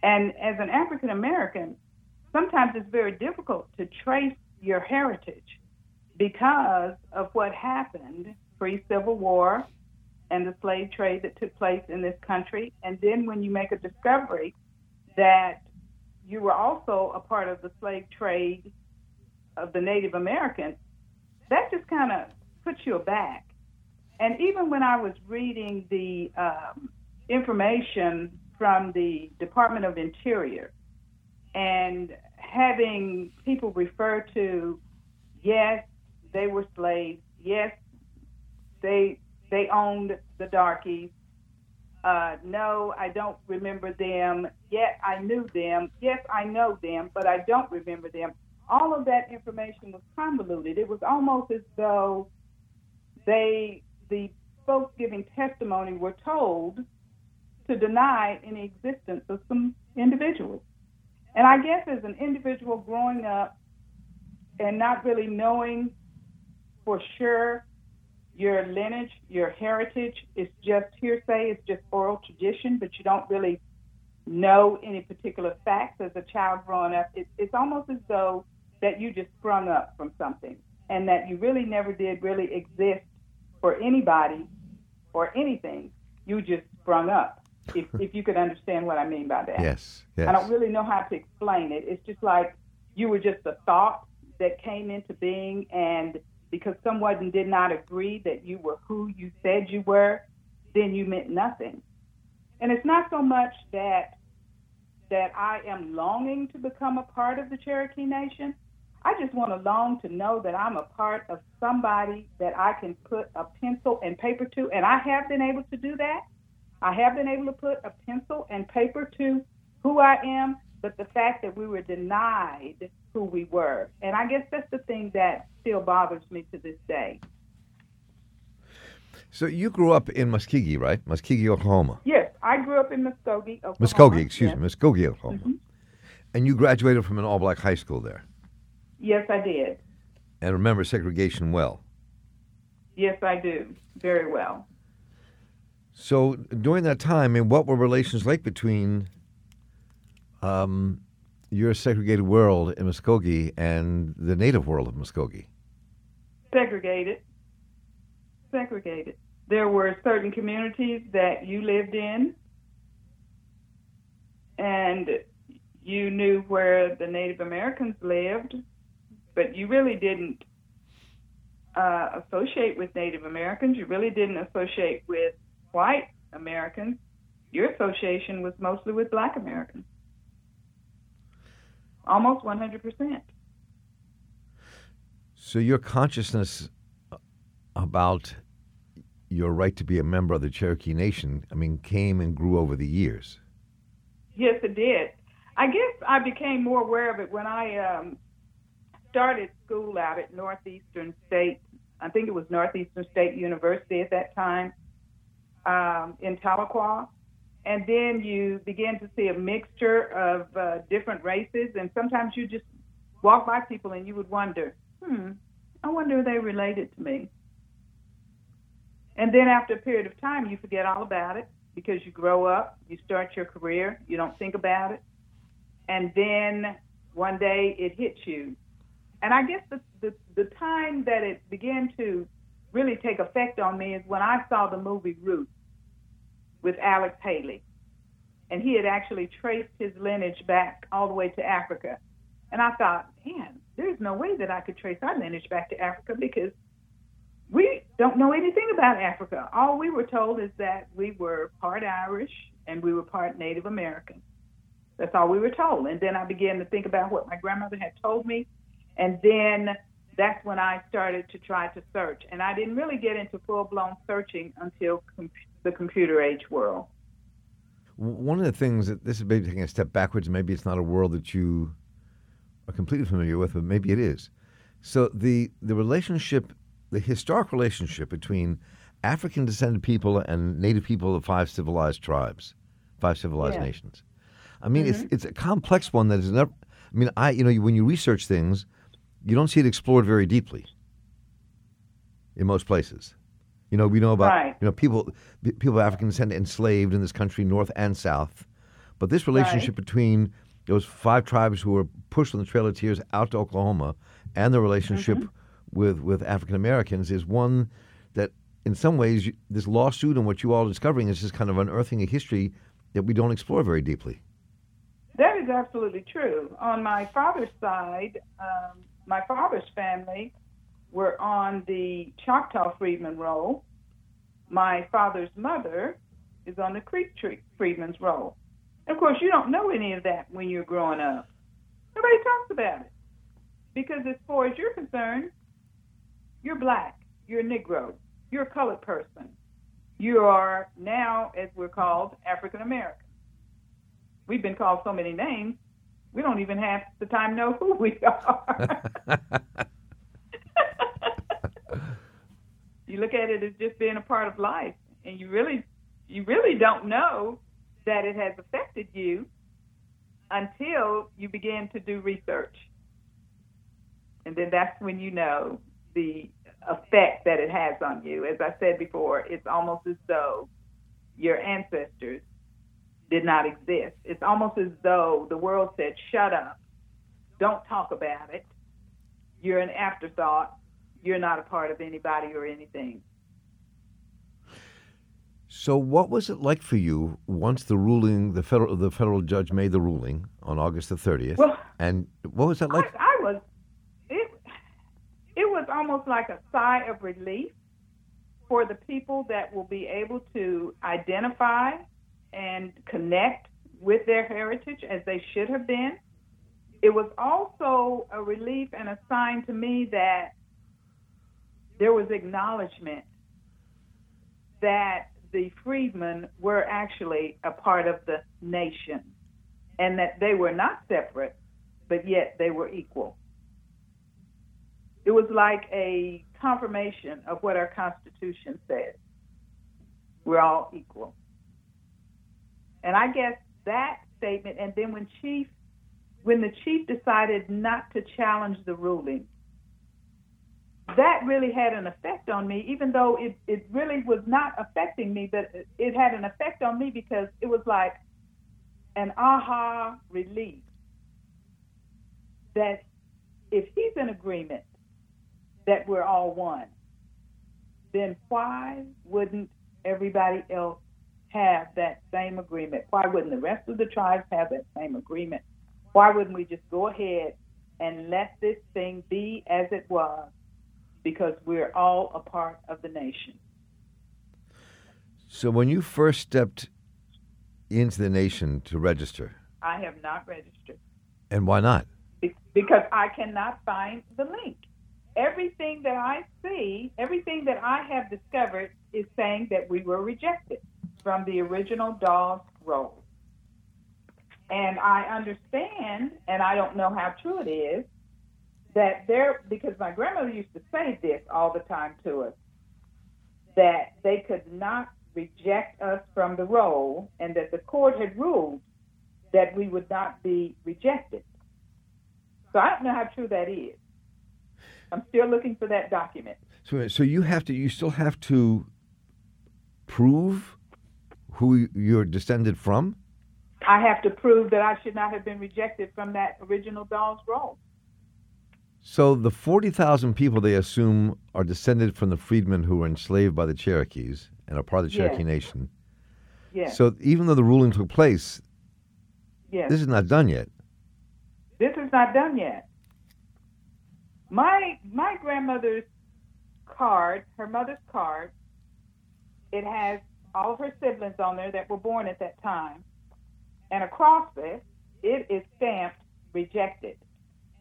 and as an African American, sometimes it's very difficult to trace your heritage because of what happened pre Civil War and the slave trade that took place in this country. And then when you make a discovery that you were also a part of the slave trade of the Native Americans, that just kind of puts you aback. And even when I was reading the um, information from the Department of Interior and having people refer to, yes, they were slaves, yes, they they owned the darkies. Uh, no, I don't remember them. Yet I knew them. Yes, I know them, but I don't remember them. All of that information was convoluted. It was almost as though they, the folks giving testimony, were told to deny any existence of some individuals. And I guess as an individual growing up and not really knowing for sure your lineage, your heritage is just hearsay, it's just oral tradition, but you don't really know any particular facts as a child growing up. It, it's almost as though that you just sprung up from something and that you really never did really exist for anybody or anything you just sprung up. If [laughs] if you could understand what I mean by that. Yes, yes. I don't really know how to explain it. It's just like you were just a thought that came into being, and because someone did not agree that you were who you said you were, then you meant nothing. And it's not so much that that I am longing to become a part of the Cherokee Nation. I just want to long to know that I'm a part of somebody that I can put a pencil and paper to, and I have been able to do that. I have been able to put a pencil and paper to who I am, but the fact that we were denied who we were. And I guess that's the thing that still bothers me to this day. So you grew up in Muskogee, right? Muskogee, Oklahoma. Yes, I grew up in Muskogee, Oklahoma. Muskogee, excuse yes. me, Muskogee, Oklahoma. Mhm. And you graduated from an all-black high school there, Yes, I did. and remember segregation well. Yes, I do. Very well. So during that time, I mean, what were relations like between um, your segregated world in Muskogee and the native world of Muskogee? Segregated. Segregated. There were certain communities that you lived in, and you knew where the Native Americans lived, but you really didn't uh, associate with Native Americans. You really didn't associate with white Americans. Your association was mostly with black Americans. Almost 100%. So your consciousness about your right to be a member of the Cherokee Nation, I mean, came and grew over the years. Yes, it did. I guess I became more aware of it when I um, started school out at Northeastern State. I think it was Northeastern State University at that time um, in Tahlequah. And then you begin to see a mixture of uh, different races, and sometimes you just walk by people and you would wonder, hmm, I wonder if they related to me. And then after a period of time, you forget all about it because you grow up, you start your career, you don't think about it. And then one day it hits you. And I guess the, the, the time that it began to really take effect on me is when I saw the movie Roots with Alex Haley. And he had actually traced his lineage back all the way to Africa. And I thought, man, there's no way that I could trace our lineage back to Africa because we don't know anything about Africa. All we were told is that we were part Irish and we were part Native American. That's all we were told. And then I began to think about what my grandmother had told me. And then that's when I started to try to search. And I didn't really get into full blown searching until com- the computer age world. One of the things that this is maybe taking a step backwards, maybe it's not a world that you are completely familiar with, but maybe it is. So the the relationship, the historic relationship between African descended people and native people of five civilized tribes, five civilized Yeah. nations. I mean, it's mm-hmm. it's a complex one that is never. I mean, I you know when you research things, you don't see it explored very deeply. In most places, you know we know about Right. you know people people of African descent enslaved in this country, north and south, but this relationship between those five tribes who were pushed on the Trail of Tears out to Oklahoma, and the relationship with with African Americans is one that, in some ways, you, this lawsuit and what you all are discovering is just kind of unearthing a history that we don't explore very deeply. That is absolutely true. On my father's side, um, my father's family were on the Choctaw Freedmen roll. My father's mother is on the Creek Tree Freedmen's roll. And of course, you don't know any of that when you're growing up. Nobody talks about it. Because as far as you're concerned, you're black, you're a Negro, you're a colored person. You are now, as we're called, African American we've been called so many names, we don't even have the time to know who we [laughs] are. [laughs] you look at it as just being a part of life, and you really, you really don't know that it has affected you until you begin to do research, and then that's when you know the effect that it has on you. As I said before, it's almost as though your ancestors did not exist. It's almost as though the world said, shut up, don't talk about it. You're an afterthought. You're not a part of anybody or anything. So, what was it like for you once the ruling, the federal, the federal judge made the ruling on August the thirtieth? Well, and what was that like? I, I was it. It was almost like a sigh of relief for the people that will be able to identify and connect with their heritage as they should have been. It was also a relief and a sign to me that there was acknowledgement that the freedmen were actually a part of the nation and that they were not separate, but yet they were equal. It was like a confirmation of what our Constitution says. We're all equal. And I guess that statement, and then when Chief, when the chief decided not to challenge the ruling, that really had an effect on me, even though it, it really was not affecting me, but it had an effect on me because it was like an aha relief that if he's in agreement that we're all one, then why wouldn't everybody else have that same agreement? Why wouldn't the rest of the tribes have that same agreement? Why wouldn't we just go ahead and let this thing be as it was because we're all a part of the nation? So, when you first stepped into the nation to register, I have not registered. And why not? Because I cannot find the link. Everything that I see, everything that I have discovered is saying that we were rejected from the original Dawes roll. And I understand, and I don't know how true it is, that there, because my grandmother used to say this all the time to us, that they could not reject us from the roll, and that the court had ruled that we would not be rejected. So I don't know how true that is. I'm still looking for that document. So, so you have to, you still have to prove who you're descended from? I have to prove that I should not have been rejected from that original Dawes roll. So the 40,000 people they assume are descended from the freedmen who were enslaved by the Cherokees and are part of the Cherokee yes. Nation. Yes. So even though the ruling took place, yes. this is not done yet. This is not done yet. My my grandmother's card, her mother's card, it has all of her siblings on there that were born at that time. And across it, it is stamped rejected.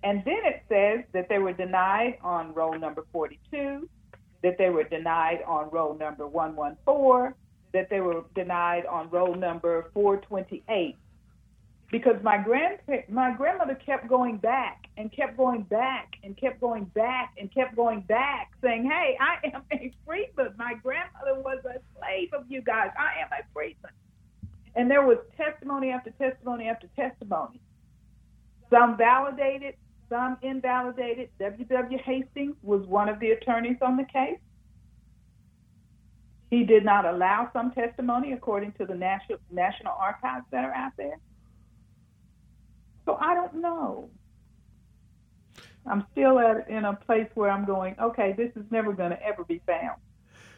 And then it says that they were denied on roll number 42, that they were denied on roll number 114, that they were denied on roll number 428 because my grand my grandmother kept going back and kept going back and kept going back and kept going back saying hey i am a freedman. My grandmother was a slave of you guys. I am a freedman. And there was testimony after testimony after testimony. Some validated some invalidated W.W. Hastings was one of the attorneys on the case he did not allow some testimony according to the national national archives that are out there so I don't know. I'm still at in a place where I'm going, okay, this is never going to ever be found.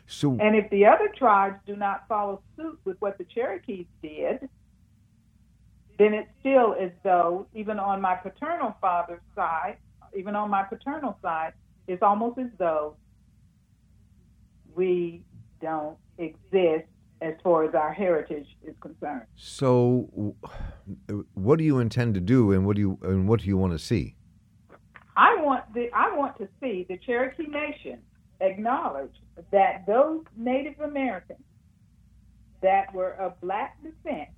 So, and if the other tribes do not follow suit with what the Cherokees did, then it's still as though, even on my paternal father's side, even on my paternal side, it's almost as though we don't exist as far as our heritage is concerned. So, what do you intend to do, and what do you and what do you want to see? I want the I want to see the Cherokee Nation acknowledge that those Native Americans that were of black descent,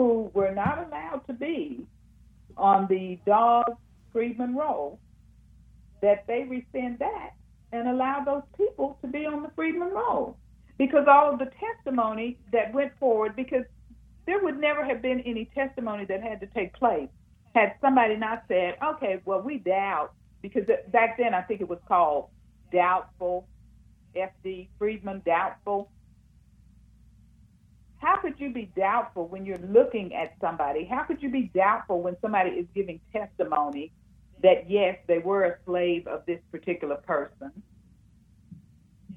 who were not allowed to be on the Dawes Freedman roll, that they rescind that and allow those people to be on the Freedman roll because all of the testimony that went forward, because there would never have been any testimony that had to take place had somebody not said, okay, well, we doubt, because back then I think it was called doubtful, FD, Freedman, doubtful. How could you be doubtful when you're looking at somebody? How could you be doubtful when somebody is giving testimony that, yes, they were a slave of this particular person?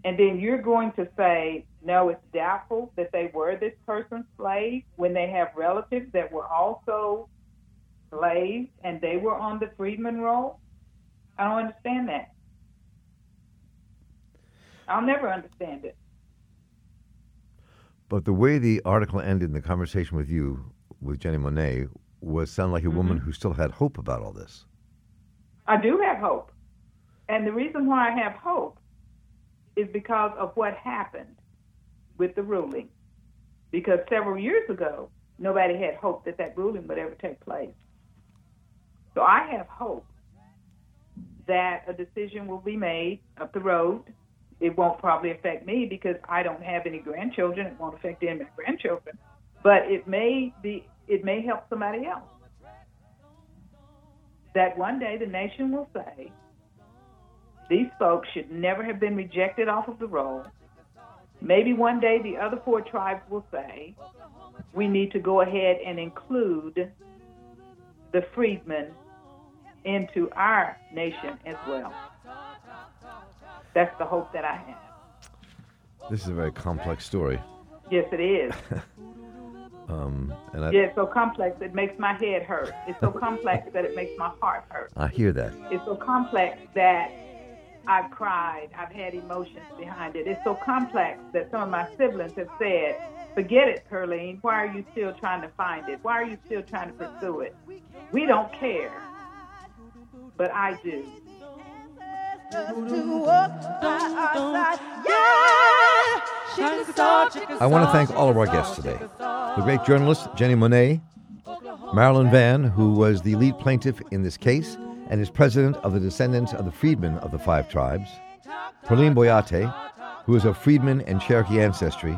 And then you're going to say, no, it's doubtful that they were this person's slave when they have relatives that were also slaves and they were on the freedman roll? I don't understand that. I'll never understand it. But the way the article ended in the conversation with you, with Jenni Monet, was sound like a mm-hmm. woman who still had hope about all this. I do have hope. And the reason why I have hope is because of what happened with the ruling. Because several years ago, nobody had hope that that ruling would ever take place. So I have hope that a decision will be made up the road. It won't probably affect me because I don't have any grandchildren. It won't affect any of my grandchildren. But it may be it may help somebody else. That one day the nation will say, these folks should never have been rejected off of the roll. Maybe one day the other four tribes will say, we need to go ahead and include the freedmen into our nation as well. That's the hope that I have. This is a very complex story. Yes, it is. [laughs] Um, and I, Yeah, it's so complex it makes my head hurt. It's so complex [laughs] that it makes my heart hurt. I hear that. It's so complex that I've cried. I've had emotions behind it. It's so complex that some of my siblings have said, forget it, Perline. Why are you still trying to find it? Why are you still trying to pursue it? We don't care. But I do. I want to thank all of our guests today. The great journalist Jenni Monet, Marilynn Vann, who was the lead plaintiff in this case and is president of the descendants of the freedmen of the five tribes, Perline Boyattia, who is of freedmen and Cherokee ancestry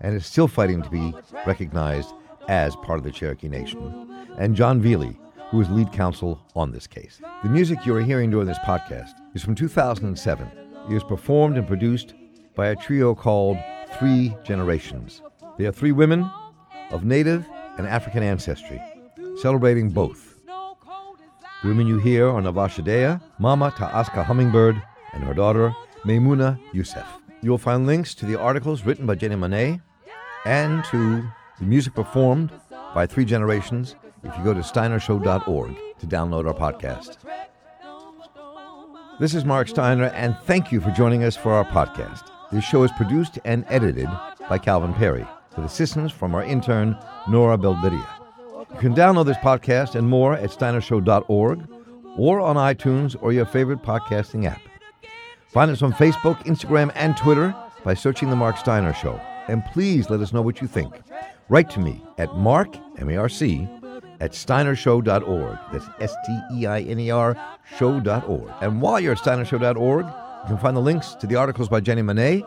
and is still fighting to be recognized as part of the Cherokee Nation, and Jon Velie, who is lead counsel on this case. The music you are hearing during this podcast is from 2007. It is performed and produced by a trio called Three Generations. They are three women of Native and African ancestry, celebrating both. The women you hear are Navashadea, Mama Ta'aska Hummingbird, and her daughter, Maimouna Youssef. You will find links to the articles written by Jenni Monet and to the music performed by Three Generations if you go to steinershow.org to download our podcast. This is Marc Steiner, and thank you for joining us for our podcast. This show is produced and edited by Calvin Perry, with assistance from our intern, Nora Belbidia. You can download this podcast and more at steinershow.org or on iTunes or your favorite podcasting app. Find us on Facebook, Instagram, and Twitter by searching The Marc Steiner Show. And please let us know what you think. Write to me at mark, M-A-R-C, at steinershow.org. That's S-T-E-I-N-E-R show.org. And while you're at steinershow.org, you can find the links to the articles by Jenni Monet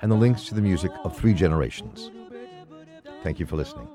and the links to the music of Three Generations. Thank you for listening.